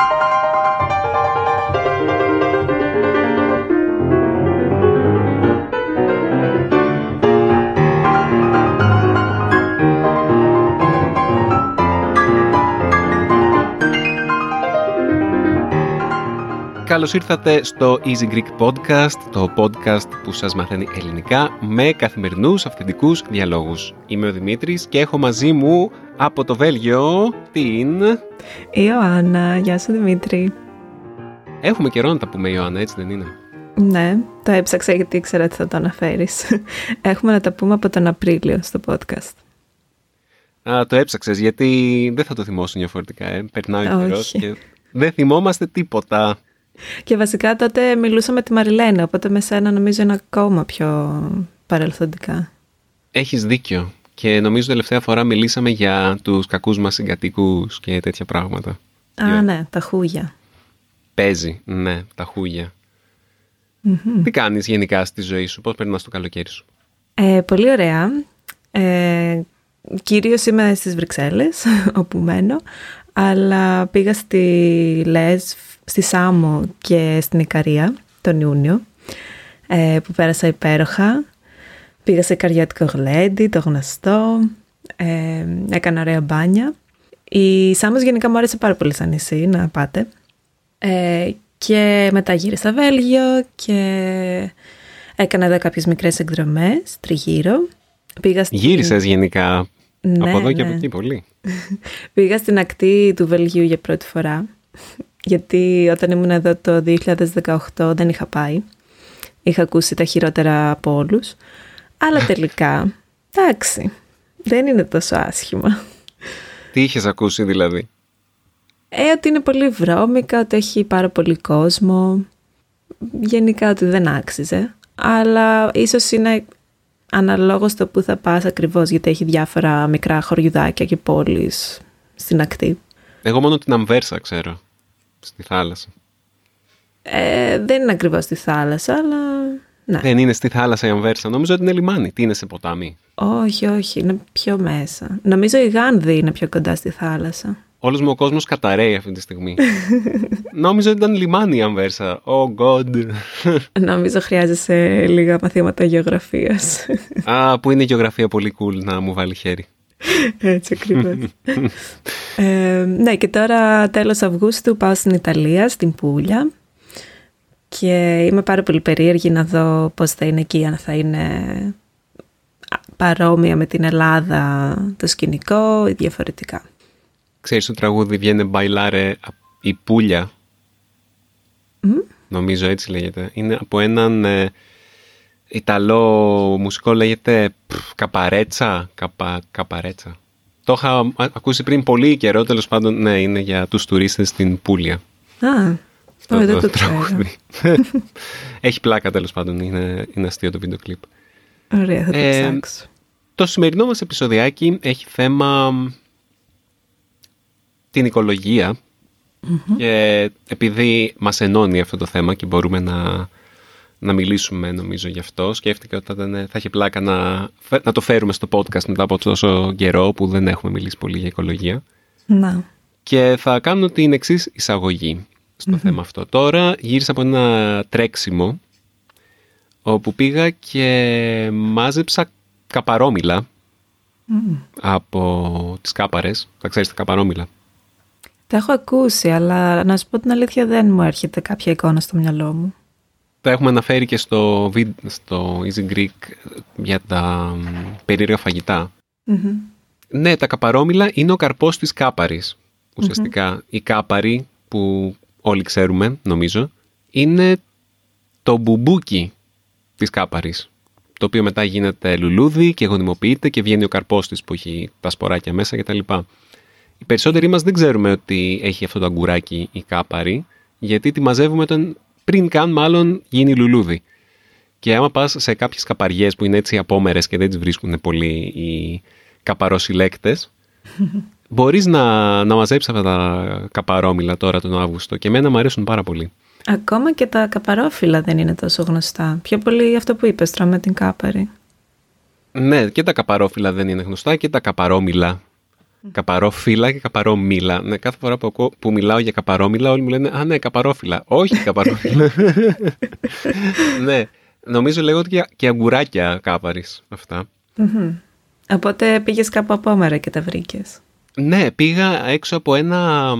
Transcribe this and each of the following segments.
you Καλώς ήρθατε στο Easy Greek Podcast, το podcast που σας μαθαίνει ελληνικά με καθημερινούς αυθεντικούς διαλόγους. Είμαι ο Δημήτρης και έχω μαζί μου από το Βέλγιο την... Ιωάννα, γεια σου Δημήτρη. Έχουμε καιρό να τα πούμε Ιωάννα, έτσι δεν είναι; Ναι, το έψαξα γιατί ήξερα ότι θα το αναφέρεις. Έχουμε να τα πούμε από τον Απρίλιο στο podcast. Α, το έψαξες γιατί δεν θα το θυμώσουν διαφορετικά, ε. Περνάει ο καιρός και δεν θυμόμαστε τίποτα. Και βασικά τότε μιλούσα με τη Μαριλένα, οπότε με σένα νομίζω είναι ακόμα πιο παρελθοντικά. Έχεις δίκιο. Και νομίζω τελευταία φορά μιλήσαμε για τους κακούς μας συγκατοίκους και τέτοια πράγματα. Α, ναι, τα χούγια. Παίζει, ναι, τα χουγια Τι κάνεις γενικά στη ζωή σου, πώς περνάς το καλοκαίρι σου; Ε, πολύ ωραία. Ε, κυρίως είμαι στις Βρυξέλλες, όπου μένω, αλλά πήγα στη Λέσβ στη Σάμο και στην Ικαρία τον Ιούνιο ε, που πέρασα υπέροχα. Πήγα σε καριάτικο γλέντι, το γνωστό, ε, έκανα ωραία μπάνια. Η Σάμος γενικά μου άρεσε πάρα πολύ σαν νησί, να πάτε. Ε, και μετά γύρισα Βέλγιο και έκανα εδώ κάποιες μικρές εκδρομές τριγύρω. Πήγα στην... Γύρισες γενικά ναι, από εδώ και από ναι. εκεί πολύ. Πήγα στην ακτή του Βελγίου για πρώτη φορά γιατί όταν ήμουν εδώ το 2018 δεν είχα πάει. Είχα ακούσει τα χειρότερα από όλους. Αλλά τελικά, εντάξει, δεν είναι τόσο άσχημα. Τι είχες ακούσει δηλαδή; Ε, ότι είναι πολύ βρώμικα, ότι έχει πάρα πολύ κόσμο. Γενικά ότι δεν άξιζε. Αλλά ίσως είναι αναλόγως το που θα πας ακριβώς, γιατί έχει διάφορα μικρά χωριουδάκια και πόλεις στην ακτή. Εγώ μόνο την Αμβέρσα ξέρω στη θάλασσα. Ε, δεν είναι ακριβώς στη θάλασσα, αλλά ναι. Δεν είναι στη θάλασσα η Αμβέρσα. Νομίζω ότι είναι λιμάνι. Τι είναι σε ποτάμι; Όχι, όχι. Είναι πιο μέσα. Νομίζω η Γάνδη είναι πιο κοντά στη θάλασσα. Όλος μου ο κόσμος καταραίει αυτή τη στιγμή. Νόμιζα ότι ήταν λιμάνι η Αμβέρσα. Oh God. Νομίζω χρειάζεσαι λίγα μαθήματα γεωγραφίας. Α, που είναι η γεωγραφία πολύ cool να μου βάλει χέρι. Έτσι ακριβώς. ε, ναι και τώρα τέλος Αυγούστου πάω στην Ιταλία, στην Πούλια και είμαι πάρα πολύ περίεργη να δω πώς θα είναι εκεί, αν θα είναι παρόμοια με την Ελλάδα το σκηνικό ή διαφορετικά. Ξέρεις το τραγούδι βγαίνει μπαϊλάρε η Πούλια. Νομίζω έτσι λέγεται. Είναι από έναν ε, Ιταλό μουσικό λέγεται Καπαρέτσα. Καπα, καπαρέτσα. Το είχα ακούσει πριν πολύ καιρό, τέλος πάντων, ναι, είναι για τους τουρίστες στην Πούλια. Α, το, το, το τραγούδι. Έχει πλάκα τέλος πάντων, είναι, είναι αστείο το βίντεο κλιπ. Ωραία, θα το ε, ψάξω. Το σημερινό μας επεισοδιάκι έχει θέμα την οικολογια και επειδή μας ενώνει αυτό το θέμα και μπορούμε να να μιλήσουμε νομίζω γι' αυτό. Σκέφτηκα ότι θα, θα έχει πλάκα να, να το φέρουμε στο podcast μετά από τόσο καιρό που δεν έχουμε μιλήσει πολύ για οικολογία. Να. Και θα κάνω την εξής εισαγωγή στο θέμα αυτό. Τώρα γύρισα από ένα τρέξιμο όπου πήγα και μάζεψα καπαρόμιλα από τις κάπαρες. Θα ξέρεις τα καπαρόμιλα; Τα έχω ακούσει, αλλά να σου πω την αλήθεια δεν μου έρχεται κάποια εικόνα στο μυαλό μου τα έχουμε αναφέρει και στο, στο Easy Greek για τα περίεργα Ναι, τα καπαρόμιλα είναι ο καρπός της κάπαρης. η κάπαρη που όλοι ξέρουμε, νομίζω, είναι το μπουμπούκι της κάπαρης. Το οποίο μετά γίνεται λουλούδι και γονιμοποιείται και βγαίνει ο καρπός της που έχει τα σποράκια μέσα κτλ. Οι περισσότεροι μας δεν ξέρουμε ότι έχει αυτό το αγκουράκι η κάπαρη, γιατί τη μαζεύουμε όταν πριν καν μάλλον γίνει λουλούδι. Και άμα πας σε κάποιες καπαριές που είναι έτσι απόμερες και δεν τις βρίσκουν πολύ οι καπαροσυλλέκτες, μπορείς να, να μαζέψεις αυτά τα καπαρόμιλα τώρα τον Αύγουστο και εμένα μου αρέσουν πάρα πολύ. Ακόμα και τα καπαρόφυλλα δεν είναι τόσο γνωστά. Πιο πολύ αυτό που είπες, τρώμε την κάπαρη. Ναι, και τα καπαρόφυλλα δεν είναι γνωστά και τα καπαρόμιλα. Καπαρόφυλλα και καπαρόμυλα. Ναι, κάθε φορά που, που μιλάω για καπαρόμυλα, όλοι μου λένε Α, ναι, καπαρόφυλλα. Όχι καπαρόφυλλα. ναι, νομίζω λέγονται και, και αγκουράκια κάπαρη αυτά. Οπότε πήγες κάπου απόμερα και τα βρήκες. Ναι, πήγα έξω από ένα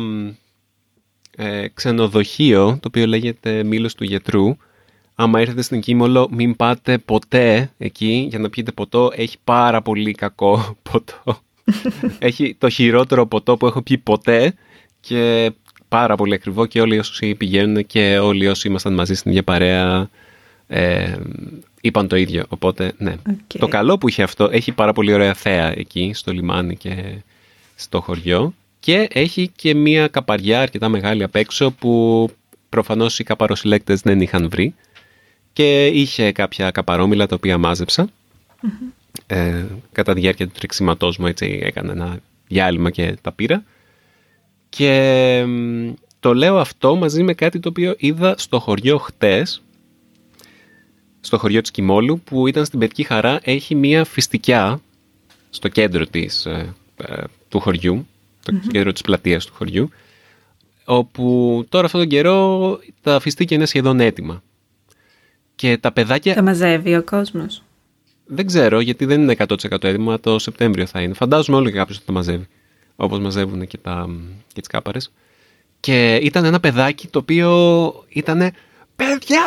ε, ξενοδοχείο, το οποίο λέγεται Μήλος του Γιατρού. Άμα έρθετε στην Κίμολο, μην πάτε ποτέ εκεί για να πιείτε ποτό. Έχει πάρα πολύ κακό ποτό. Έχει το χειρότερο ποτό που έχω πιει ποτέ και πάρα πολύ ακριβό και όλοι όσοι πηγαίνουν και όλοι όσοι ήμασταν μαζί στην ίδια παρέα ε, είπαν το ίδιο. Οπότε, ναι. Το καλό που είχε αυτό, έχει πάρα πολύ ωραία θέα εκεί στο λιμάνι και στο χωριό. Και έχει και μία καπαριά αρκετά μεγάλη απ' έξω που προφανώς οι καπαροσυλλέκτες δεν είχαν βρει. Και είχε κάποια καπαρόμιλα τα οποία ε, κατά τη διάρκεια του τρεξιματός μου έτσι έκανα ένα διάλειμμα και τα πήρα. Και το λέω αυτό μαζί με κάτι το οποίο είδα στο χωριό χτες στο χωριό της Κιμόλου που ήταν στην Πετική Χαρά έχει μία φυστικιά στο κέντρο της, ε, ε, του χωριού το mm κέντρο της πλατείας του χωριού όπου τώρα αυτόν τον καιρό τα φυστίκια είναι σχεδόν έτοιμα. Και τα παιδάκια... Τα μαζεύει ο κόσμος. Δεν ξέρω, γιατί δεν είναι 100% έτοιμα, το Σεπτέμβριο θα είναι. Φαντάζομαι όλο και κάποιος θα τα μαζεύει. Όπως μαζεύουν και, τα, και τις κάπαρες. Και ήταν ένα παιδάκι το οποίο ήταν. Παιδιά!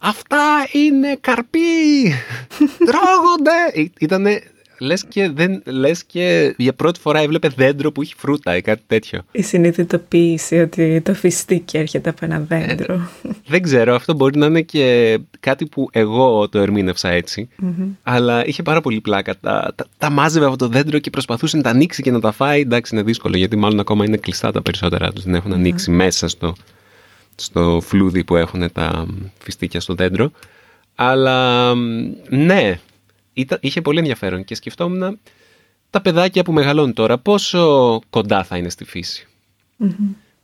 Αυτά είναι καρπί! Τρώγονται! Ήτανε λες και, δεν, λες και για πρώτη φορά έβλεπε δέντρο που έχει φρούτα ή κάτι τέτοιο. Η συνειδητοποίηση ότι το φιστίκι έρχεται από ένα δέντρο. Ε, δεν ξέρω, αυτό μπορεί να είναι και κάτι που εγώ το ερμήνευσα αλλά είχε πάρα πολύ πλάκα. Τα, τα, τα μάζευε από το δέντρο και προσπαθούσε να τα ανοίξει και να τα φάει. Εντάξει, είναι δύσκολο γιατί μάλλον ακόμα είναι κλειστά τα περισσότερα τους. Δεν έχουν ανοίξει μέσα στο, στο φλούδι που έχουν τα φιστίκια στο δέντρο. Αλλά ναι, είχε πολύ ενδιαφέρον και σκεφτόμουν τα παιδάκια που μεγαλώνουν τώρα πόσο κοντά θα είναι στη φυση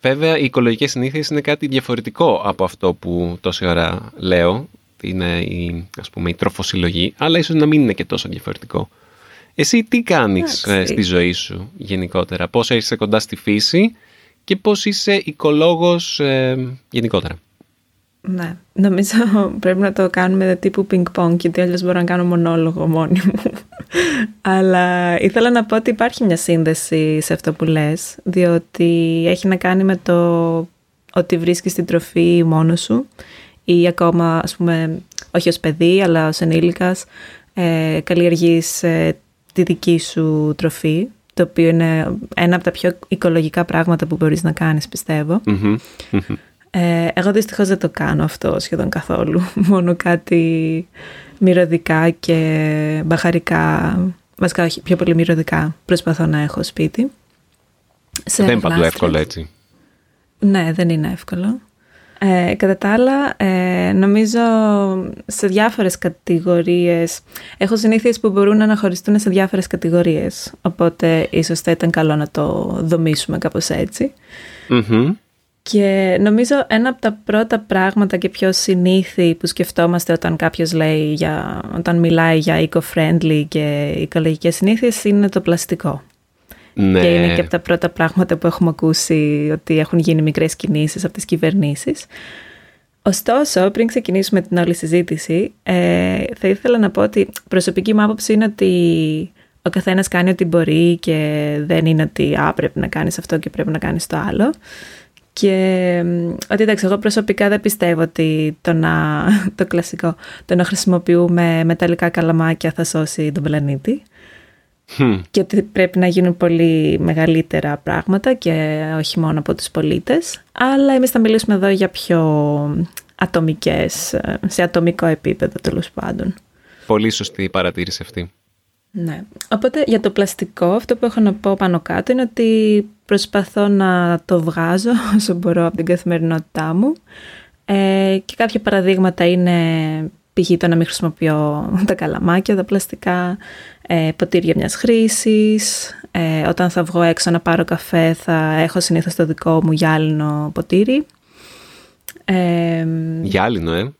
Βέβαια, οι οικολογικές συνήθειες είναι κάτι διαφορετικό από αυτό που τόση ώρα λέω. Είναι η, ας πούμε, η τροφοσυλλογή, αλλά ίσως να μην είναι και τόσο διαφορετικό. Εσύ τι κάνεις ε, στη ζωή σου γενικότερα, πώς είσαι κοντά στη φύση και πώς είσαι οικολόγος ε, γενικότερα; Ναι, νομίζω πρέπει να το κάνουμε τύπου ping-pong γιατί αλλιώς μπορώ να κάνω μονόλογο μόνη μου. Αλλά ήθελα να πω ότι υπάρχει μια σύνδεση σε αυτό που λες, διότι έχει να κάνει με το ότι βρίσκεις την τροφή μόνος σου ή ακόμα, ας πούμε, όχι ως παιδί, αλλά ως ενήλικας, ε, καλλιεργείς ε, τη δική σου τροφή, το οποίο είναι ένα από τα πιο οικολογικά πράγματα που μπορείς να κάνεις, ε, εγώ δυστυχώς δεν το κάνω αυτό σχεδόν καθόλου. Μόνο κάτι μυρωδικά και μπαχαρικά, βασικά όχι, πιο πολύ μυρωδικά προσπαθώ να έχω σπίτι. δεν είναι παντού εύκολο έτσι. Ναι, δεν είναι εύκολο. Ε, κατά τα άλλα, ε, νομίζω σε διάφορες κατηγορίες, έχω συνήθειες που μπορούν να αναχωριστούν σε διάφορες κατηγορίες, οπότε ίσως θα ήταν καλό να το δομήσουμε κάπως και νομίζω ένα από τα πρώτα πράγματα και πιο συνήθι που σκεφτόμαστε όταν κάποιος λέει για, όταν μιλάει για eco-friendly και οικολογικές συνήθειες είναι το πλαστικό. Ναι. Και είναι και από τα πρώτα πράγματα που έχουμε ακούσει ότι έχουν γίνει μικρές κινήσεις από τις κυβερνήσεις. Ωστόσο, πριν ξεκινήσουμε την όλη συζήτηση, ε, θα ήθελα να πω ότι προσωπική μου άποψη είναι ότι ο καθένας κάνει ό,τι μπορεί και δεν είναι ότι α, πρέπει να κάνεις αυτό και πρέπει να κάνεις το άλλο. Και ότι εντάξει, εγώ προσωπικά δεν πιστεύω ότι το, να, το κλασικό, το να χρησιμοποιούμε μεταλλικά καλαμάκια θα σώσει τον πλανήτη. Και ότι πρέπει να γίνουν πολύ μεγαλύτερα πράγματα και όχι μόνο από τους πολίτες. Αλλά εμείς θα μιλήσουμε εδώ για πιο ατομικές, σε ατομικό επίπεδο τέλος πάντων. Πολύ σωστή η παρατήρηση αυτή. Ναι. Οπότε για το πλαστικό αυτό που έχω να πω πάνω κάτω είναι ότι προσπαθώ να το βγάζω όσο μπορώ από την καθημερινότητά μου ε, και κάποια παραδείγματα είναι π.χ. το να μην χρησιμοποιώ τα καλαμάκια, τα πλαστικά, ε, ποτήρια μιας χρήσης, ε, όταν θα βγω έξω να πάρω καφέ θα έχω συνήθως το δικό μου γυάλινο ποτήρι. Ε, γυάλινο, ε;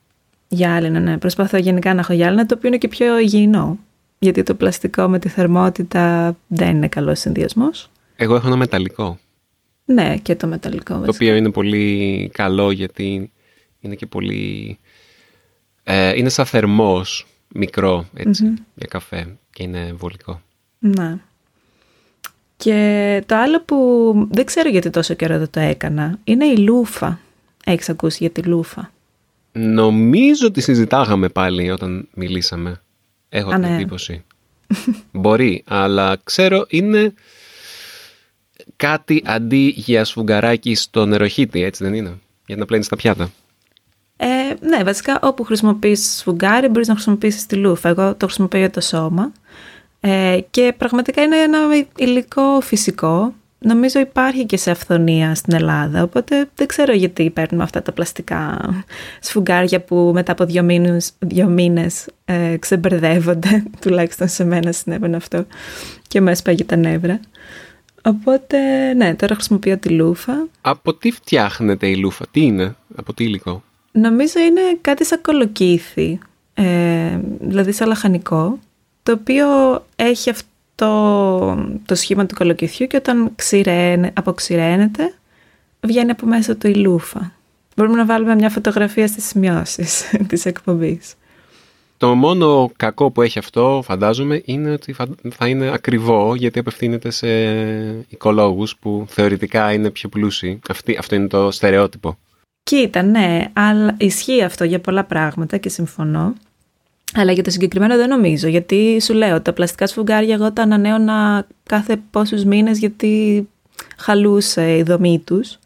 Γυάλινο, ναι. Προσπαθώ γενικά να έχω γυάλινο, το οποίο είναι και πιο υγιεινό. γιατί το πλαστικό με τη θερμότητα δεν είναι καλός συνδυασμός. Εγώ έχω ένα μεταλλικό. Ναι, και το μεταλλικό. Το οποίο είναι πολύ καλό γιατί είναι και πολύ... Ε, είναι σαν θερμός, μικρό, για καφέ και είναι βολικό. Ναι. Και το άλλο που δεν ξέρω γιατί τόσο καιρό δεν το έκανα είναι η λούφα. Έχεις ακούσει για τη λούφα; Νομίζω ότι συζητάγαμε πάλι όταν μιλήσαμε. Έχω την ναι. εντύπωση. Μπορεί, αλλά ξέρω είναι κάτι αντί για σφουγγαράκι στο νεροχύτη, έτσι δεν είναι, για να πλένεις τα πιάτα. Ε, ναι, βασικά όπου χρησιμοποιείς σφουγγάρι μπορείς να χρησιμοποιήσεις τη λούφα. Εγώ το χρησιμοποιώ για το σώμα ε, και πραγματικά είναι ένα υλικό φυσικό. Νομίζω υπάρχει και σε αυθονία στην Ελλάδα, οπότε δεν ξέρω γιατί παίρνουμε αυτά τα πλαστικά σφουγγάρια που μετά από δύο μήνες, δύο μήνες ε, ξεμπερδεύονται, τουλάχιστον σε μένα συνέβαινε αυτό και με έσπαγε τα νεύρα. Οπότε, ναι, τώρα χρησιμοποιώ τη λούφα. Από τι φτιάχνεται η λούφα, τι είναι, από τι υλικό; Νομίζω είναι κάτι σαν κολοκύθι, ε, δηλαδή σαν λαχανικό, το οποίο έχει αυτό το σχήμα του κολοκυθιού και όταν ξηραίνε, αποξηραίνεται, βγαίνει από μέσα του η λούφα. Μπορούμε να βάλουμε μια φωτογραφία στις σημειώσεις της εκπομπής. Το μόνο κακό που έχει αυτό, φαντάζομαι, είναι ότι θα είναι ακριβό γιατί απευθύνεται σε οικολόγους που θεωρητικά είναι πιο πλούσιοι. Αυτή, αυτό είναι το στερεότυπο. Κοίτα, ναι, αλλά ισχύει αυτό για πολλά πράγματα και συμφωνώ. Αλλά για το συγκεκριμένο δεν νομίζω, γιατί σου λέω, τα πλαστικά σφουγγάρια εγώ τα ανανέωνα κάθε πόσους μήνες γιατί χαλούσε η δομή τους.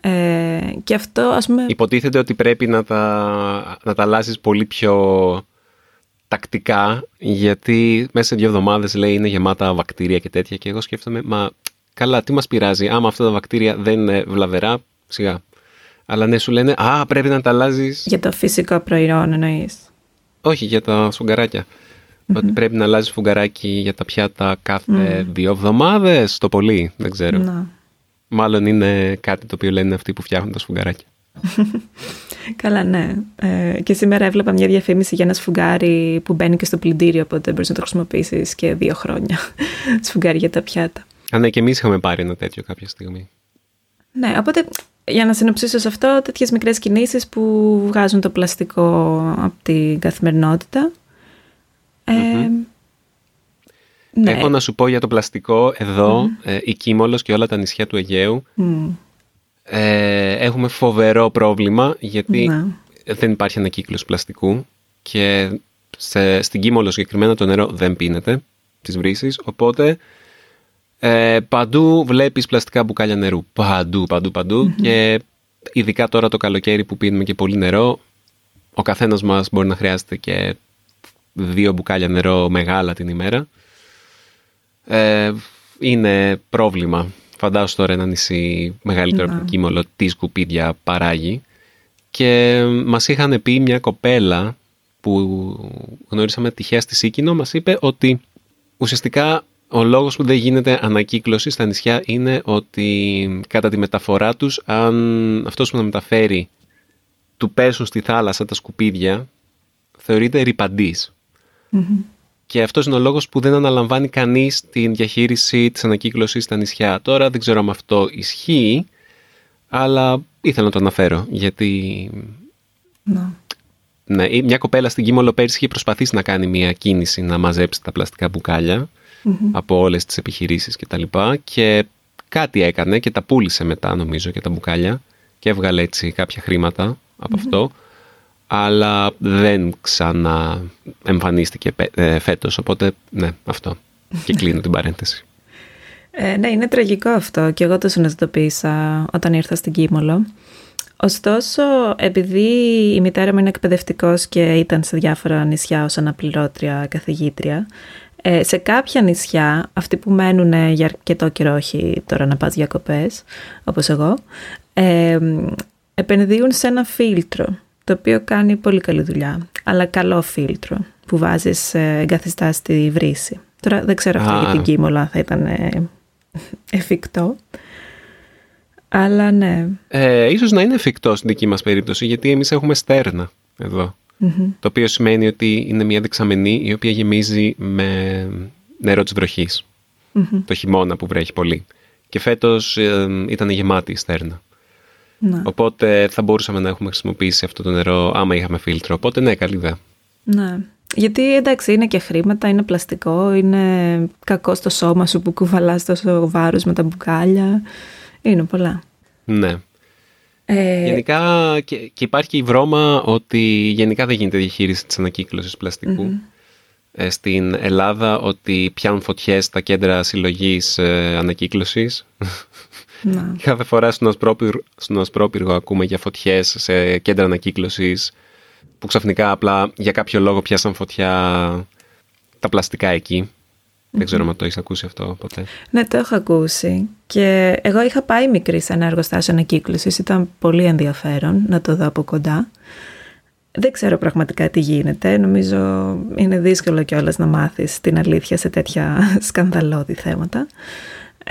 Ε, και αυτό ας πούμε... Υποτίθεται ότι πρέπει να τα, να τα αλλάζεις πολύ πιο τακτικά, γιατί μέσα σε δύο εβδομάδες λέει είναι γεμάτα βακτήρια και τέτοια και εγώ σκέφτομαι, μα καλά τι μας πειράζει, άμα αυτά τα βακτήρια δεν είναι βλαβερά, σιγά. Αλλά ναι, σου λένε, Α, πρέπει να τα αλλάζεις. Για το φυσικό προϊόν εννοείς. Όχι, για τα σφουγγαράκια. Ότι πρέπει να αλλάζεις φουγγαράκι για τα πιάτα κάθε δύο εβδομάδες το πολύ. Δεν ξέρω. Να. Μάλλον είναι κάτι το οποίο λένε αυτοί που φτιάχνουν τα σφουγγαράκια. Καλά, ναι. Ε, και σήμερα έβλεπα μια διαφήμιση για ένα σφουγγάρι που μπαίνει και στο πλυντήριο, οπότε μπορείς να το χρησιμοποιήσεις και δύο χρόνια. σφουγγάρι για τα πιάτα. Α, ναι, και εμείς είχαμε πάρει ένα τέτοιο κάποια στιγμή. Ναι, οπότε για να συνοψίσω σε αυτό, τέτοιες μικρές κινήσεις που βγάζουν το πλαστικό από την καθημερινότητα. Ε, ναι. Έχω να σου πω για το πλαστικό εδώ, ε, η Κίμολος και όλα τα νησιά του Αιγαίου. Ε, έχουμε φοβερό πρόβλημα γιατί ναι. δεν υπάρχει ανακύκλωση πλαστικού και σε, στην Κίμολο συγκεκριμένα το νερό δεν πίνεται τις βρύσεις, οπότε ε, παντού βλέπεις πλαστικά μπουκάλια νερού. Παντού, παντού, Και ειδικά τώρα το καλοκαίρι που πίνουμε και πολύ νερό, ο καθένας μας μπορεί να χρειάζεται και δύο μπουκάλια νερό μεγάλα την ημέρα. Ε, είναι πρόβλημα. Φαντάζομαι τώρα ένα νησί μεγαλύτερο από το Κίμολο τι σκουπίδια παράγει. Και μας είχαν πει μια κοπέλα που γνωρίσαμε τυχαία στη Σίκινο, μας είπε ότι ουσιαστικά ο λόγος που δεν γίνεται ανακύκλωση στα νησιά είναι ότι κατά τη μεταφορά τους, αν αυτός που να μεταφέρει του πέσουν στη θάλασσα τα σκουπίδια, θεωρείται Και αυτός είναι ο λόγος που δεν αναλαμβάνει κανείς την διαχείριση της ανακύκλωσης στα νησιά. Τώρα δεν ξέρω αν αυτό ισχύει, αλλά ήθελα να το αναφέρω, γιατί... Ναι. Ναι, μια κοπέλα στην Κίμολο πέρυσι είχε προσπαθήσει να κάνει μια κίνηση να μαζέψει τα πλαστικά μπουκάλια από όλες τις επιχειρήσεις και τα λοιπά και κάτι έκανε και τα πούλησε μετά νομίζω και τα μπουκάλια και έβγαλε έτσι κάποια χρήματα από αυτό αλλά δεν ξανά εμφανίστηκε ε, φέτος οπότε ναι αυτό και κλείνω την παρένθεση. Ε, ναι, είναι τραγικό αυτό και εγώ το συνειδητοποίησα όταν ήρθα στην Κίμολο. Ωστόσο, επειδή η μητέρα μου είναι εκπαιδευτικός και ήταν σε διάφορα νησιά ως αναπληρώτρια καθηγήτρια, ε, σε κάποια νησιά, αυτοί που μένουν για αρκετό καιρό, όχι τώρα να πας διακοπές, όπως εγώ, ε, επενδύουν σε ένα φίλτρο, το οποίο κάνει πολύ καλή δουλειά, αλλά καλό φίλτρο, που βάζεις ε, εγκαθιστά στη βρύση. Τώρα δεν ξέρω αυτό για την Κίμολα θα ήταν ε, εφικτό. Αλλά ναι. Ε, ίσως να είναι εφικτό στην δική μας περίπτωση, γιατί εμείς έχουμε στέρνα εδώ. Το οποίο σημαίνει ότι είναι μια δεξαμενή η οποία γεμίζει με νερό της βροχης Το χειμώνα που βρέχει πολύ. Και φέτος ε, ήταν γεμάτη η στέρνα. Ναι. Οπότε θα μπορούσαμε να έχουμε χρησιμοποιήσει αυτό το νερό άμα είχαμε φίλτρο. Οπότε ναι, καλή ιδέα. Ναι. Γιατί εντάξει είναι και χρήματα, είναι πλαστικό, είναι κακό στο σώμα σου που κουβαλάς τόσο βάρος με τα μπουκάλια. Είναι πολλά. Ναι. Ε... Γενικά και, και υπάρχει και η βρώμα ότι γενικά δεν γίνεται διαχείριση της ανακύκλωσης Ε, στην Ελλάδα ότι πιάνουν φωτιές στα κέντρα συλλογής ε, ανακύκλωσης. Ναι. Κάθε φορά στον Ασπρόπυργο, ακούμε για φωτιές σε κέντρα ανακύκλωσης που ξαφνικά απλά για κάποιο λόγο πιάσαν φωτιά τα πλαστικά εκεί. Δεν ξέρω αν το έχεις ακούσει αυτό ποτέ. Ναι, το έχω ακούσει. Και εγώ είχα πάει μικρή σε ένα εργοστάσιο ανακύκλωσης. Ήταν πολύ ενδιαφέρον να το δω από κοντά. Δεν ξέρω πραγματικά τι γίνεται. Νομίζω είναι δύσκολο κιόλας να μάθεις την αλήθεια σε τέτοια σκανδαλώδη θέματα.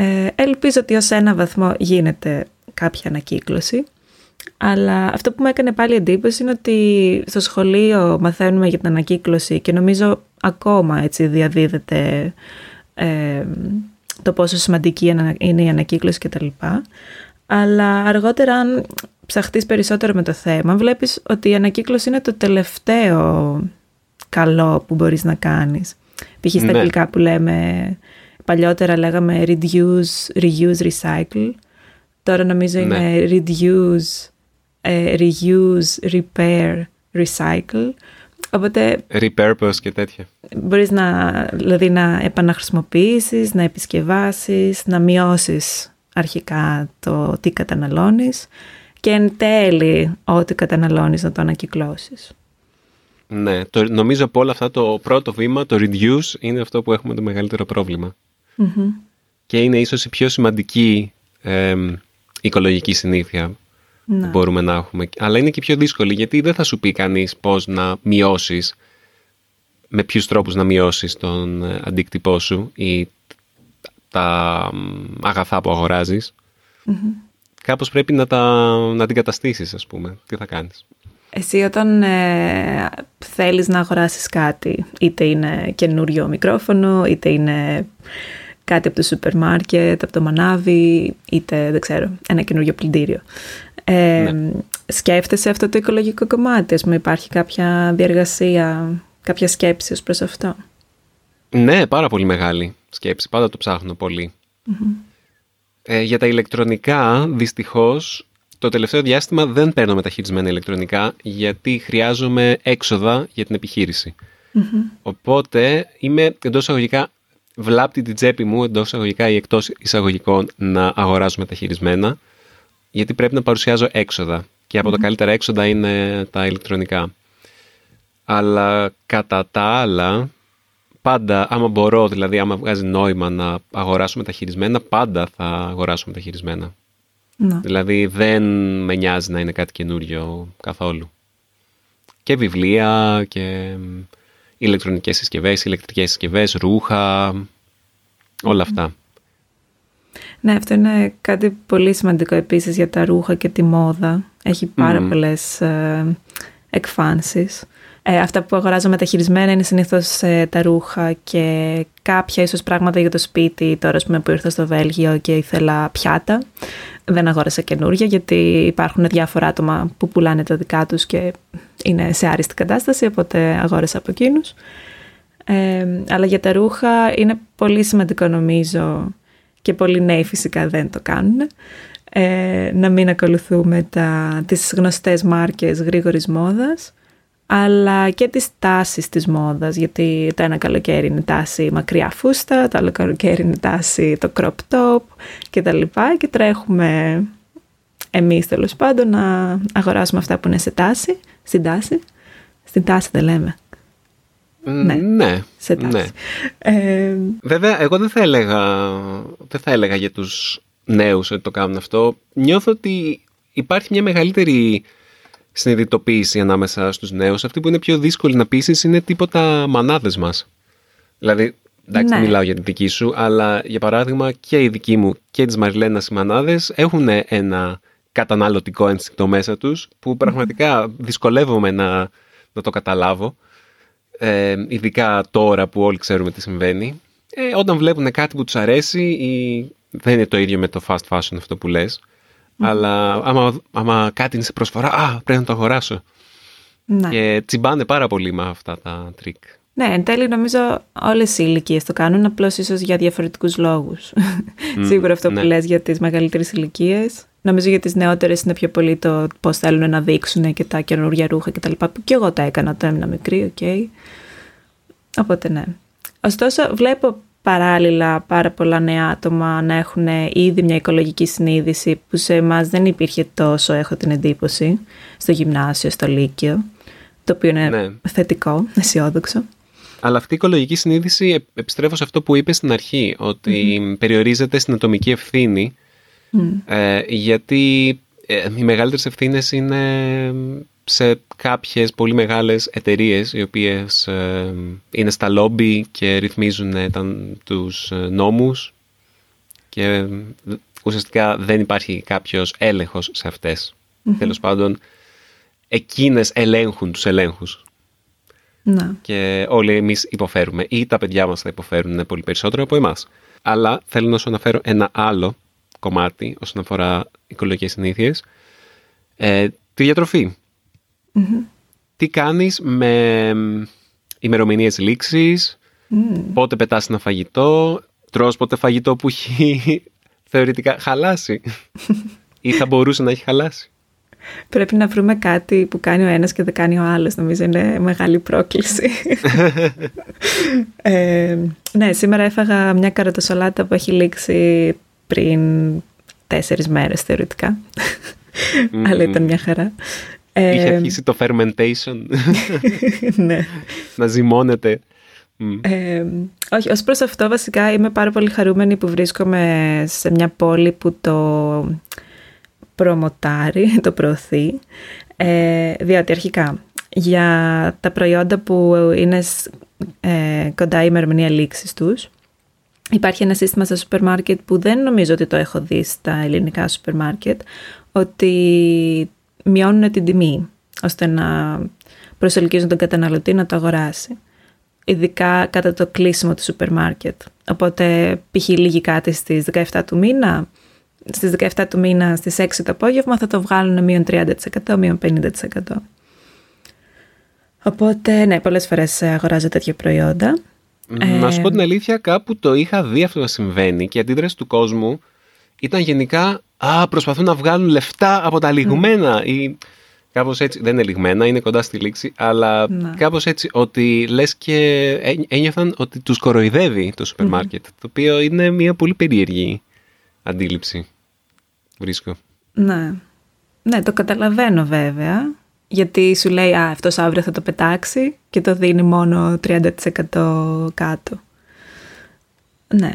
Ε, ελπίζω ότι ως ένα βαθμό γίνεται κάποια ανακύκλωση. Αλλά αυτό που μου έκανε πάλι εντύπωση είναι ότι στο σχολείο μαθαίνουμε για την ανακύκλωση και νομίζω ακόμα έτσι διαδίδεται ε, το πόσο σημαντική είναι η ανακύκλωση κτλ. Αλλά αργότερα αν ψαχτείς περισσότερο με το θέμα βλέπεις ότι η ανακύκλωση είναι το τελευταίο καλό που μπορείς να κάνεις. Π.χ. στα ναι. αγγλικά που λέμε παλιότερα λέγαμε reduce, reuse, recycle. Τώρα νομίζω ναι. είναι reduce, ε, reuse, repair, recycle. Οπότε... Repurpose και τέτοια. Μπορείς να, δηλαδή να επαναχρησιμοποιήσεις, να επισκευάσεις, να μειώσεις αρχικά το τι καταναλώνεις και εν τέλει ό,τι καταναλώνεις να το ανακυκλώσεις. Ναι, το, νομίζω από όλα αυτά το πρώτο βήμα, το reduce, είναι αυτό που έχουμε το μεγαλύτερο Και είναι ίσως η πιο σημαντική ε, οικολογική συνήθεια που μπορούμε να έχουμε. Αλλά είναι και πιο δύσκολη γιατί δεν θα σου πει κανείς πώς να μειώσεις, με ποιους τρόπους να μειώσεις τον ε, αντίκτυπό σου ή τα αγαθά που αγοράζεις. Κάπως πρέπει να, τα, να την καταστήσεις ας πούμε. Τι θα κάνεις; Εσύ όταν ε, θέλεις να αγοράσεις κάτι, είτε είναι καινούριο μικρόφωνο, είτε είναι κάτι από το σούπερ μάρκετ, από το μανάβι, είτε δεν ξέρω, ένα καινούριο πλυντήριο. Ε, ναι. Σκέφτεσαι αυτό το οικολογικό κομμάτι, ας πούμε, υπάρχει κάποια διεργασία, κάποια σκέψη ως προς αυτό; Ναι, πάρα πολύ μεγάλη σκέψη, πάντα το ψάχνω Ε, για τα ηλεκτρονικά, δυστυχώς, το τελευταίο διάστημα δεν παίρνω μεταχειρισμένα ηλεκτρονικά γιατί χρειάζομαι έξοδα για την επιχειρηση Οπότε είμαι εντός εισαγωγικά βλάπτει την τσέπη μου εντός εισαγωγικά ή εκτός εισαγωγικών να αγοράζω μεταχειρισμένα γιατί πρέπει να παρουσιάζω έξοδα και από τα καλύτερα έξοδα είναι τα ηλεκτρονικά. Αλλά κατά τα άλλα, πάντα άμα μπορώ, δηλαδή άμα βγάζει νόημα να αγοράσω μεταχειρισμένα, πάντα θα αγοράσω μεταχειρισμένα. Ναι. Δηλαδή δεν με νοιάζει να είναι κάτι καινούριο καθόλου. Και βιβλία και ηλεκτρονικές συσκευές, ηλεκτρικές συσκευές, ρούχα, όλα αυτά. Ναι, αυτό είναι κάτι πολύ σημαντικό επίσης για τα ρούχα και τη μόδα. Έχει πάρα mm. πολλές ε, εκφάνσεις. Ε, αυτά που αγοράζω μεταχειρισμένα είναι συνήθως ε, τα ρούχα και κάποια ίσως πράγματα για το σπίτι. Τώρα πούμε, που ήρθα στο Βέλγιο και ήθελα πιάτα. Δεν αγόρασα καινούργια γιατί υπάρχουν διάφορα άτομα που πουλάνε τα δικά τους και είναι σε άριστη κατάσταση, οπότε αγόρασα από εκείνους. Ε, αλλά για τα ρούχα είναι πολύ σημαντικό νομίζω και πολλοί νέοι φυσικά δεν το κάνουν, ε, να μην ακολουθούμε τα, τις γνωστές μάρκες γρήγορης μόδας, αλλά και τις τάσεις της μόδας, γιατί το ένα καλοκαίρι είναι τάση μακριά φούστα, το άλλο καλοκαίρι είναι τάση το crop top και τα λοιπά και τρέχουμε εμείς τέλος πάντων να αγοράσουμε αυτά που είναι σε τάση, στην τάση, στην τάση δεν λέμε. Ναι, ναι, σε τάση. Ναι. Ε, Βέβαια, εγώ δεν θα, έλεγα, δεν θα έλεγα για τους νέους ότι το κάνουν αυτό. Νιώθω ότι υπάρχει μια μεγαλύτερη συνειδητοποίηση ανάμεσα στους νέους. Αυτή που είναι πιο δύσκολη να πείσει είναι τίποτα μανάδες μας. Δηλαδή, εντάξει, ναι. μιλάω για την δική σου, αλλά για παράδειγμα και η δική μου και της Μαριλένας οι μανάδες έχουν ένα καταναλωτικό ένστικτο μέσα τους που πραγματικά δυσκολεύομαι να να το καταλάβω. Ε, ειδικά τώρα που όλοι ξέρουμε τι συμβαίνει. Ε, όταν βλέπουν κάτι που τους αρέσει ή δεν είναι το ίδιο με το fast fashion αυτό που λες. Αλλά άμα, άμα κάτι είναι σε προσφορά, α, πρέπει να το αγοράσω. Ναι. Και τσιμπάνε πάρα πολύ με αυτά τα τρικ. Ναι, εν τέλει νομίζω όλες οι ηλικίες το κάνουν, απλώς ίσως για διαφορετικούς λόγους. Σίγουρα αυτό που ναι. λες για τις μεγαλύτερες ηλικίες. Νομίζω για τις νεότερες είναι πιο πολύ το πώς θέλουν να δείξουν και τα καινούργια ρούχα κτλ. Που και εγώ τα έκανα όταν ήμουν μικρή, ok. Okay. Οπότε ναι. Ωστόσο, βλέπω παράλληλα πάρα πολλά νέα άτομα να έχουν ήδη μια οικολογική συνείδηση που σε εμάς δεν υπήρχε τόσο, έχω την εντύπωση, στο γυμνάσιο, στο λύκειο, το οποίο είναι ναι. θετικό, αισιόδοξο. Αλλά αυτή η οικολογική συνείδηση, επιστρέφω σε αυτό που είπες στην αρχή, περιορίζεται στην ατομική ευθύνη, ε, γιατί ε, οι μεγαλύτερες ευθύνες είναι σε κάποιες πολύ μεγάλες εταιρείες οι οποίες ε, είναι στα λόμπι και ρυθμίζουν ε, τα, τους ε, νόμους και ουσιαστικά δεν υπάρχει κάποιος έλεγχος σε αυτές. Mm-hmm. Τέλος πάντων, εκείνες ελέγχουν τους ελέγχους. Να. Και όλοι εμείς υποφέρουμε ή τα παιδιά μας θα υποφέρουν πολύ περισσότερο από εμάς. Αλλά θέλω να σου αναφέρω ένα άλλο κομμάτι όσον αφορά οικολογικές συνήθειες. Ε, τη διατροφή. Τι κάνεις με ημερομηνίες λήξης, πότε πετάς ένα φαγητό, τρως πότε φαγητό που έχει θεωρητικά χαλάσει ή θα μπορούσε να έχει χαλάσει; Πρέπει να βρούμε κάτι που κάνει ο ένας και δεν κάνει ο άλλος. Νομίζω είναι μεγάλη πρόκληση. ε, ναι, σήμερα έφαγα μια καροτοσολάτα που έχει λήξει πριν τέσσερις μέρες θεωρητικά. Αλλά ήταν μια χαρά. Είχε αρχίσει το fermentation. ναι. να ζυμώνεται. Ε, όχι, ως προς αυτό βασικά είμαι πάρα πολύ χαρούμενη που βρίσκομαι σε μια πόλη που το προμοτάρει, το προωθεί, ε, διότι αρχικά για τα προϊόντα που είναι ε, κοντά η ημερομηνία λήξης τους, υπάρχει ένα σύστημα στα σούπερ μάρκετ που δεν νομίζω ότι το έχω δει στα ελληνικά σούπερ μάρκετ, ότι μειώνουν την τιμή, ώστε να προσελκύζουν τον καταναλωτή να το αγοράσει. Ειδικά κατά το κλείσιμο του σούπερ μάρκετ. Οπότε π.χ. λίγη κάτι στις 17 του μήνα, στις 17 του μήνα στις 6 το απόγευμα θα το βγάλουν μείον 30%, μείον 50%. Οπότε, ναι, πολλές φορές αγοράζω τέτοια προϊόντα. Να σου πω την αλήθεια, κάπου το είχα δει αυτό να συμβαίνει και η αντίδραση του κόσμου ήταν γενικά «Α, προσπαθούν να βγάλουν λεφτά από τα λιγμένα» ή κάπως έτσι, δεν είναι λιγμένα, είναι κοντά στη λήξη, αλλά ναι. κάπως έτσι ότι λες και ένιωθαν ότι τους κοροϊδεύει το σούπερ μάρκετ, το οποίο είναι μια πολύ περίεργη αντίληψη, βρίσκω. Ναι. Ναι, το καταλαβαίνω βέβαια, γιατί σου λέει «Α, αυτός αύριο θα το πετάξει» και το δίνει μόνο 30% κάτω. Ναι.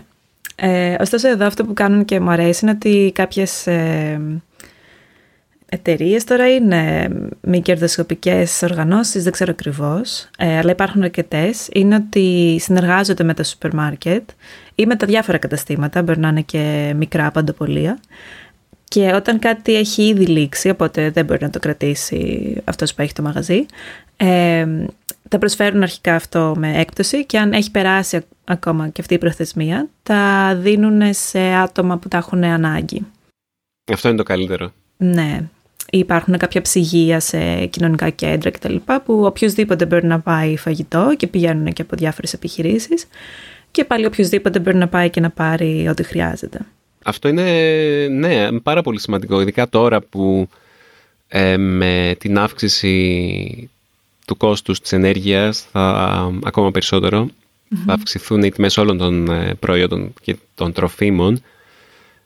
Ε, ωστόσο εδώ αυτό που κάνουν και μου αρέσει είναι ότι κάποιες ε, εταιρείες τώρα είναι μη κερδοσκοπικές οργανώσεις, δεν ξέρω ακριβώς, ε, αλλά υπάρχουν αρκετές. Είναι ότι συνεργάζονται με τα σούπερ μάρκετ ή με τα διάφορα καταστήματα, μπορεί να είναι και μικρά παντοπολία. Και όταν κάτι έχει ήδη λήξει, οπότε δεν μπορεί να το κρατήσει αυτός που έχει το μαγαζί, ε, τα προσφέρουν αρχικά αυτό με έκπτωση και αν έχει περάσει ακόμα και αυτή η προθεσμία, τα δίνουν σε άτομα που τα έχουν ανάγκη. Αυτό είναι το καλύτερο. Ναι. Υπάρχουν κάποια ψυγεία σε κοινωνικά κέντρα κτλ. που οποιοδήποτε μπορεί να πάει φαγητό και πηγαίνουν και από διάφορες επιχειρήσεις και πάλι οποιοδήποτε μπορεί να πάει και να πάρει ό,τι χρειάζεται. Αυτό είναι ναι, πάρα πολύ σημαντικό, ειδικά τώρα που ε, με την αύξηση του κόστους της ενέργειας θα ακόμα θα αυξηθούν οι τιμές όλων των ε, προϊόντων και των τροφίμων.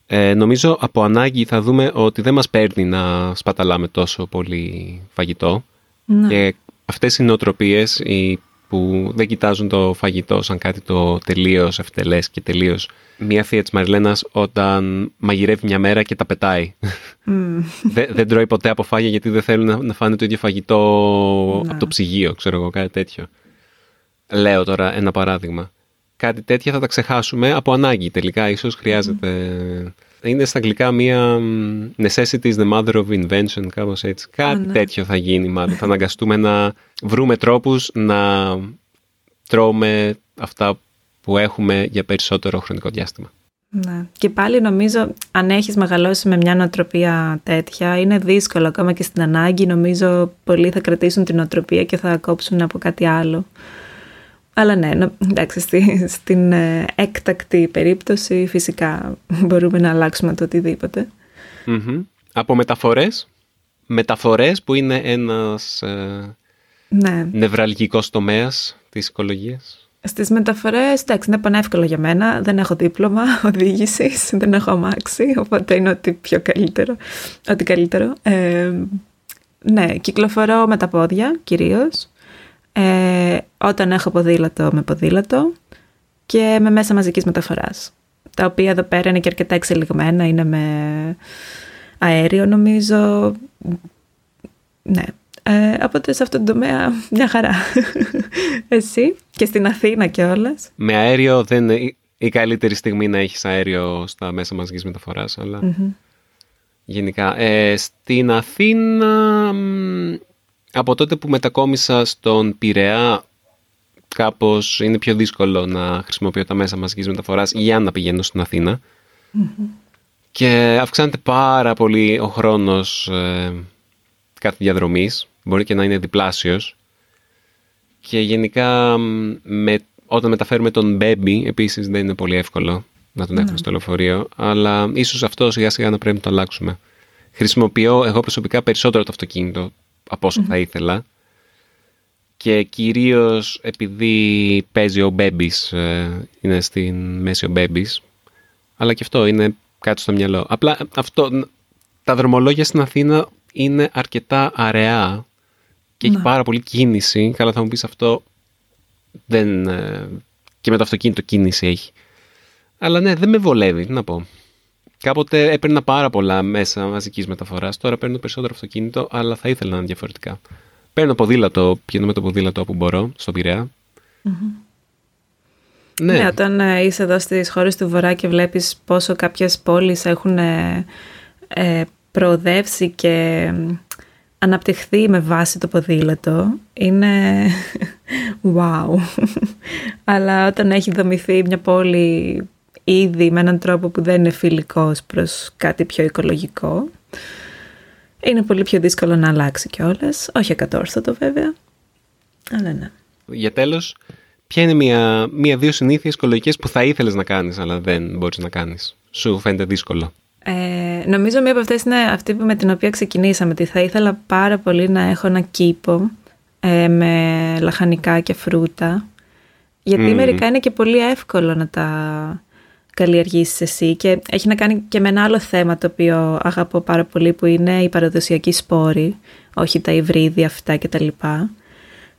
Ε, νομίζω από ανάγκη θα δούμε ότι δεν μας παίρνει να σπαταλάμε τόσο πολύ φαγητό ναι. και αυτές οι νοοτροπίες που δεν κοιτάζουν το φαγητό σαν κάτι το τελείως ευτελές και τελείως μία θεία της Μαριλένας όταν μαγειρεύει μια μέρα και τα πετάει. δεν, δεν τρώει ποτέ από φάγια γιατί δεν θέλουν να, να φάνε το ίδιο φαγητό ναι. από το ψυγείο, ξέρω εγώ, κάτι τέτοιο. Λέω τώρα ένα παράδειγμα. Κάτι τέτοια θα τα ξεχάσουμε από ανάγκη τελικά. Ίσως χρειάζεται Είναι στα αγγλικά μία necessity is the mother of invention, κάπως έτσι. Κάτι ναι. τέτοιο θα γίνει μάλλον. θα αναγκαστούμε να βρούμε τρόπους να τρώμε αυτά που έχουμε για περισσότερο χρονικό διάστημα. Ναι. Και πάλι νομίζω αν έχεις μεγαλώσει με μια νοοτροπία τέτοια είναι δύσκολο ακόμα και στην ανάγκη νομίζω πολλοί θα κρατήσουν την νοοτροπία και θα κόψουν από κάτι άλλο. Αλλά ναι, εντάξει, στην ε, έκτακτη περίπτωση φυσικά μπορούμε να αλλάξουμε το οτιδήποτε. Από μεταφορές, μεταφορές που είναι ένας ε, ναι. νευραλγικός τομέας της οικολογίας. Στις μεταφορές, εντάξει, είναι πανεύκολο για μένα. Δεν έχω δίπλωμα οδήγησης, δεν έχω αμάξι, οπότε είναι ότι πιο καλύτερο. Ό,τι καλύτερο. Ε, ναι, κυκλοφορώ με τα πόδια κυρίως. Ε, όταν έχω ποδήλατο με ποδήλατο και με μέσα μαζικής μεταφοράς. Τα οποία εδώ πέρα είναι και αρκετά εξελιγμένα, είναι με αέριο νομίζω. Ναι, ε, οπότε σε αυτόν τον τομέα μια χαρά. Εσύ και στην Αθήνα κιόλας. Με αέριο δεν είναι η καλύτερη στιγμή να έχεις αέριο στα μέσα μαζικής μεταφοράς, γενικά. Ε, στην Αθήνα, από τότε που μετακόμισα στον Πειραιά, κάπως είναι πιο δύσκολο να χρησιμοποιώ τα μέσα μαζικής μεταφοράς για να πηγαίνω στην αθηνα Και αυξάνεται πάρα πολύ ο χρόνος ε, κάθε διαδρομής μπορεί και να είναι διπλάσιος. Και γενικά με, όταν μεταφέρουμε τον baby επίσης δεν είναι πολύ εύκολο να τον έχουμε ναι. στο λεωφορείο, αλλά ίσως αυτό σιγά σιγά να πρέπει να το αλλάξουμε. Χρησιμοποιώ εγώ προσωπικά περισσότερο το αυτοκίνητο από θα ήθελα και κυρίως επειδή παίζει ο Babies, ε, είναι στην μέση ο Babies, αλλά και αυτό είναι κάτι στο μυαλό. Απλά αυτό, τα δρομολόγια στην Αθήνα είναι αρκετά αραιά και έχει ναι. πάρα πολύ κίνηση. Καλά, θα μου πεις αυτό. Δεν, ε, και με το αυτοκίνητο κίνηση έχει. Αλλά ναι, δεν με βολεύει, τι να πω. Κάποτε έπαιρνα πάρα πολλά μέσα μαζικής μεταφοράς. Τώρα παίρνω περισσότερο αυτοκίνητο, αλλά θα ήθελα να είναι διαφορετικά. Παίρνω ποδήλατο, πηγαίνω με το ποδήλατο όπου μπορώ, στον πειραιά. Ναι. ναι, όταν ε, είσαι εδώ στις χώρες του Βορρά και βλέπεις πόσο κάποιες πόλεις έχουν ε, ε προοδεύσει και αναπτυχθεί με βάση το ποδήλατο είναι wow. Αλλά όταν έχει δομηθεί μια πόλη ήδη με έναν τρόπο που δεν είναι φιλικός προς κάτι πιο οικολογικό, είναι πολύ πιο δύσκολο να αλλάξει κιόλας. Όχι εκατόρθωτο βέβαια, αλλά ναι. Για τέλος, ποια είναι μια, μια-δύο συνήθειες οικολογικές που θα ήθελες να κάνεις, αλλά δεν μπορείς να κάνεις; Σου φαίνεται δύσκολο. Ε, νομίζω μία από αυτές είναι αυτή με την οποία ξεκινήσαμε, ότι θα ήθελα πάρα πολύ να έχω ένα κήπο ε, με λαχανικά και φρούτα, γιατί μερικά είναι και πολύ εύκολο να τα καλλιεργήσεις εσύ και έχει να κάνει και με ένα άλλο θέμα το οποίο αγαπώ πάρα πολύ που είναι η παραδοσιακή σπόρη, όχι τα υβρίδια αυτά κτλ.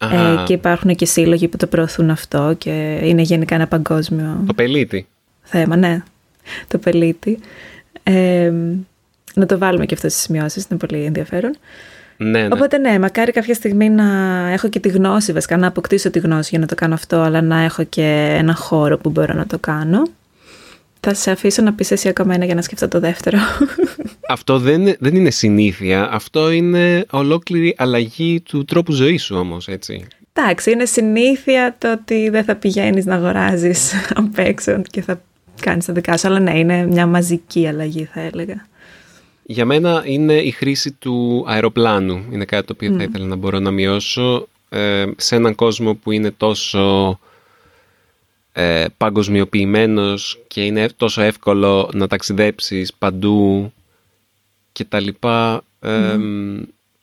Ε, και υπάρχουν και σύλλογοι που το προωθούν αυτό και είναι γενικά ένα παγκόσμιο... Το πελίτη. Θέμα, ναι. Το πελίτη. Ε, να το βάλουμε και αυτό στις σημειώσεις, είναι πολύ ενδιαφέρον. Ναι, ναι. Οπότε ναι, μακάρι κάποια στιγμή να έχω και τη γνώση, βασικά να αποκτήσω τη γνώση για να το κάνω αυτό, αλλά να έχω και ένα χώρο που μπορώ να το κάνω. Θα σε αφήσω να πεις εσύ ακόμα ένα για να σκεφτώ το δεύτερο. Αυτό δεν, δεν είναι συνήθεια. Αυτό είναι ολόκληρη αλλαγή του τρόπου ζωής σου όμως, έτσι. Εντάξει, είναι συνήθεια το ότι δεν θα πηγαίνεις να αγοράζεις απ' έξω και θα κάνεις τα δικά σου. Αλλά ναι, είναι μια μαζική αλλαγή θα έλεγα. Για μένα είναι η χρήση του αεροπλάνου. Είναι κάτι το οποίο θα ήθελα να μπορώ να μειώσω ε, σε έναν κόσμο που είναι τόσο ε, παγκοσμιοποιημένος και είναι τόσο εύκολο να ταξιδέψεις παντού και τα λοιπά. Ε,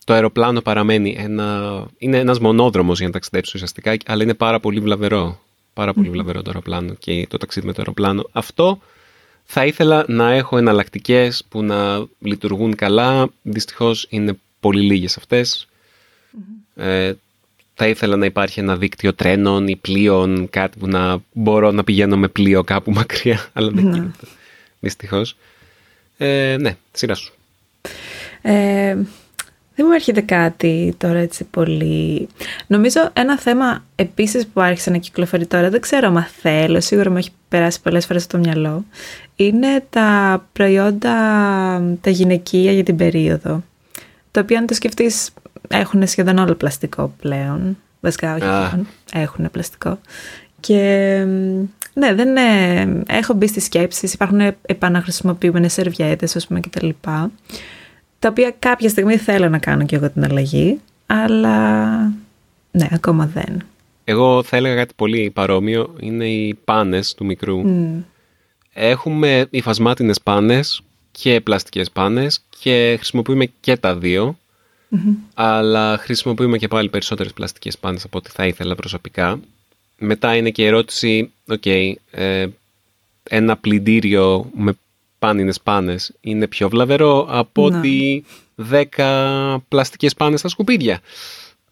Το αεροπλάνο παραμένει ένα... Είναι ένας μονόδρομος για να ταξιδέψεις ουσιαστικά, αλλά είναι πάρα πολύ βλαβερό. Πάρα πολύ βλαβερό το αεροπλάνο και το ταξίδι με το αεροπλάνο. Αυτό θα ήθελα να έχω εναλλακτικές που να λειτουργούν καλά. Δυστυχώς είναι πολύ λίγες αυτές. Ε, θα ήθελα να υπάρχει ένα δίκτυο τρένων ή πλοίων, κάτι που να μπορώ να πηγαίνω με πλοίο κάπου μακριά, αλλά δεν γίνεται. Δυστυχώς. Ε, ναι, σειρά σου. Ε, Δεν μου έρχεται κάτι τώρα έτσι πολύ. Νομίζω ένα θέμα επίσης που άρχισε να κυκλοφορεί τώρα, δεν ξέρω αν θέλω, σίγουρα μου έχει περάσει πολλές φορές στο μυαλό, είναι τα προϊόντα τα γυναικεία για την περίοδο. Τα οποία αν το σκεφτείς έχουν σχεδόν όλο πλαστικό πλέον. Βασικά όχι ah. έχουν πλαστικό. Και ναι, δεν είναι... έχω μπει στις σκέψεις, υπάρχουν επαναχρησιμοποιούμενες σερβιέτες, ας πούμε, κτλ. Τα οποία κάποια στιγμή θέλω να κάνω και εγώ την αλλαγή, αλλά ναι, ακόμα δεν. Εγώ θα έλεγα κάτι πολύ παρόμοιο, είναι οι πάνες του μικρού. Έχουμε υφασμάτινες πάνες και πλαστικές πάνες και χρησιμοποιούμε και τα δυο αλλά χρησιμοποιούμε και πάλι περισσότερες πλαστικές πάνες από ό,τι θα ήθελα προσωπικά. Μετά είναι και η ερώτηση, οκ, ε, ένα πλυντήριο με πάνινες πάνες είναι πιο βλαβερό από ναι. ότι 10 πλαστικές πάνες στα σκουπίδια.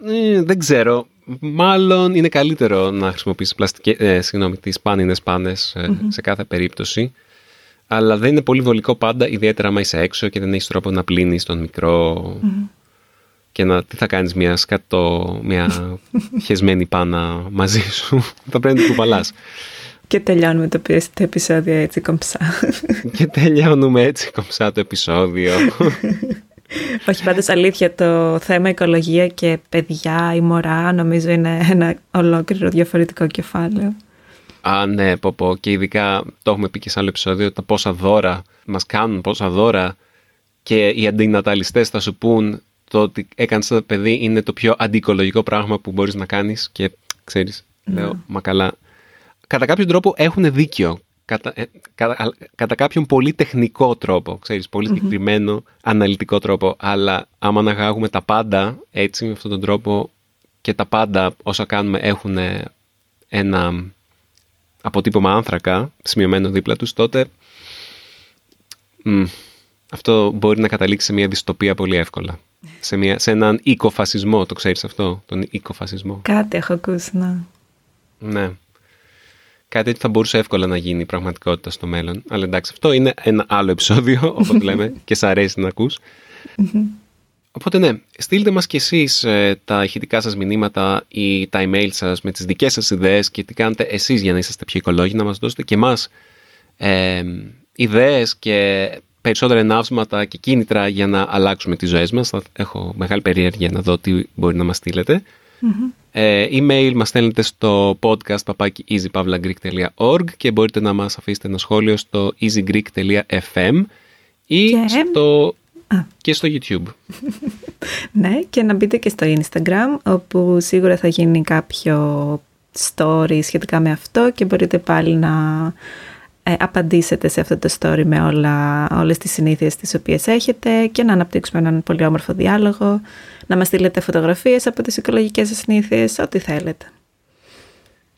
Ε, δεν ξέρω. Μάλλον είναι καλύτερο να χρησιμοποιήσεις πλαστικές, ε, συγγνώμη, τις πάνινες πάνες ε, σε κάθε περίπτωση. Αλλά δεν είναι πολύ βολικό πάντα, ιδιαίτερα άμα είσαι έξω και δεν έχεις τρόπο να πλύνεις τον μικρό και να, τι θα κάνεις μια σκατό, μια χεσμένη πάνα μαζί σου. θα πρέπει να την κουβαλάς. Και τελειώνουμε το, επεισόδιο έτσι κομψά. και τελειώνουμε έτσι κομψά το επεισόδιο. Όχι, πάντως αλήθεια το θέμα οικολογία και παιδιά ή μωρά νομίζω είναι ένα ολόκληρο διαφορετικό κεφάλαιο. Α, ναι, πω πω. Και ειδικά το έχουμε πει και σε άλλο επεισόδιο, τα πόσα δώρα μας κάνουν, πόσα δώρα και οι αντιναταλιστές θα σου πούν το ότι έκανες το παιδί είναι το πιο αντικολογικό πράγμα που μπορείς να κάνεις και ξέρεις, ναι. λέω, μα καλά. Κατά κάποιον τρόπο έχουν δίκιο. Κατά, ε, κατά, κατά κάποιον πολύ τεχνικό τρόπο, ξέρεις, πολύ συγκεκριμένο, αναλυτικό τρόπο. Αλλά άμα αναγάγουμε τα πάντα έτσι, με αυτόν τον τρόπο και τα πάντα όσα κάνουμε έχουν ένα αποτύπωμα άνθρακα σημειωμένο δίπλα τους, τότε αυτό μπορεί να καταλήξει σε μια δυστοπία πολύ εύκολα σε, μια, σε έναν οικοφασισμό, το ξέρεις αυτό, τον οικοφασισμό. Κάτι έχω ακούσει, ναι. Ναι. Κάτι που θα μπορούσε εύκολα να γίνει πραγματικότητα στο μέλλον. Αλλά εντάξει, αυτό είναι ένα άλλο επεισόδιο, όπως λέμε, και σ' αρέσει να ακούς. Οπότε ναι, στείλτε μας κι εσείς ε, τα ηχητικά σας μηνύματα ή τα email σας με τις δικές σας ιδέες και τι κάνετε εσείς για να είσαστε πιο οικολόγοι, να μας δώσετε και εμάς ε, ιδέες και περισσότερα ενάυσματα και κίνητρα για να αλλάξουμε τις ζωές μας. Θα έχω μεγάλη περιέργεια να δω τι μπορεί να μας στείλετε. Ε, email μας στέλνετε στο podcast papaki easypavlagreek.org και μπορείτε να μας αφήσετε ένα σχόλιο στο easygreek.fm ή και... Στο... και στο YouTube. ναι, και να μπείτε και στο Instagram, όπου σίγουρα θα γίνει κάποιο story σχετικά με αυτό και μπορείτε πάλι να ε, απαντήσετε σε αυτό το story με όλα, όλες τις συνήθειες τις οποίες έχετε και να αναπτύξουμε έναν πολύ όμορφο διάλογο, να μας στείλετε φωτογραφίες από τις οικολογικές σας συνήθειες, ό,τι θέλετε.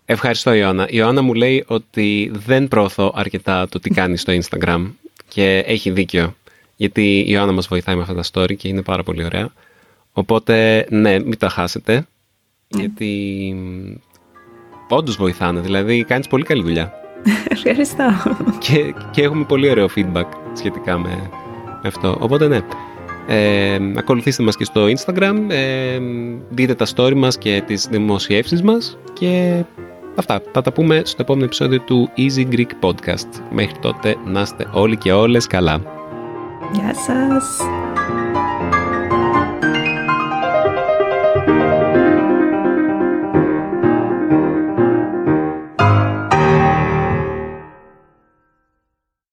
Ευχαριστώ Ιωάννα. Η Ιωάννα μου λέει ότι δεν προωθώ αρκετά το τι κάνει στο Instagram και έχει δίκιο. Γιατί η Ιωάννα μας βοηθάει με αυτά τα story και είναι πάρα πολύ ωραία. Οπότε ναι, μην τα χάσετε. Ναι. Γιατί όντως βοηθάνε. Δηλαδή κάνεις πολύ καλή δουλειά. Ευχαριστώ. Και, και έχουμε πολύ ωραίο feedback σχετικά με, αυτό. Οπότε ναι, ε, ακολουθήστε μας και στο Instagram, ε, δείτε τα story μας και τις δημοσιεύσεις μας και αυτά. Θα τα πούμε στο επόμενο επεισόδιο του Easy Greek Podcast. Μέχρι τότε να είστε όλοι και όλες καλά. Γεια σας.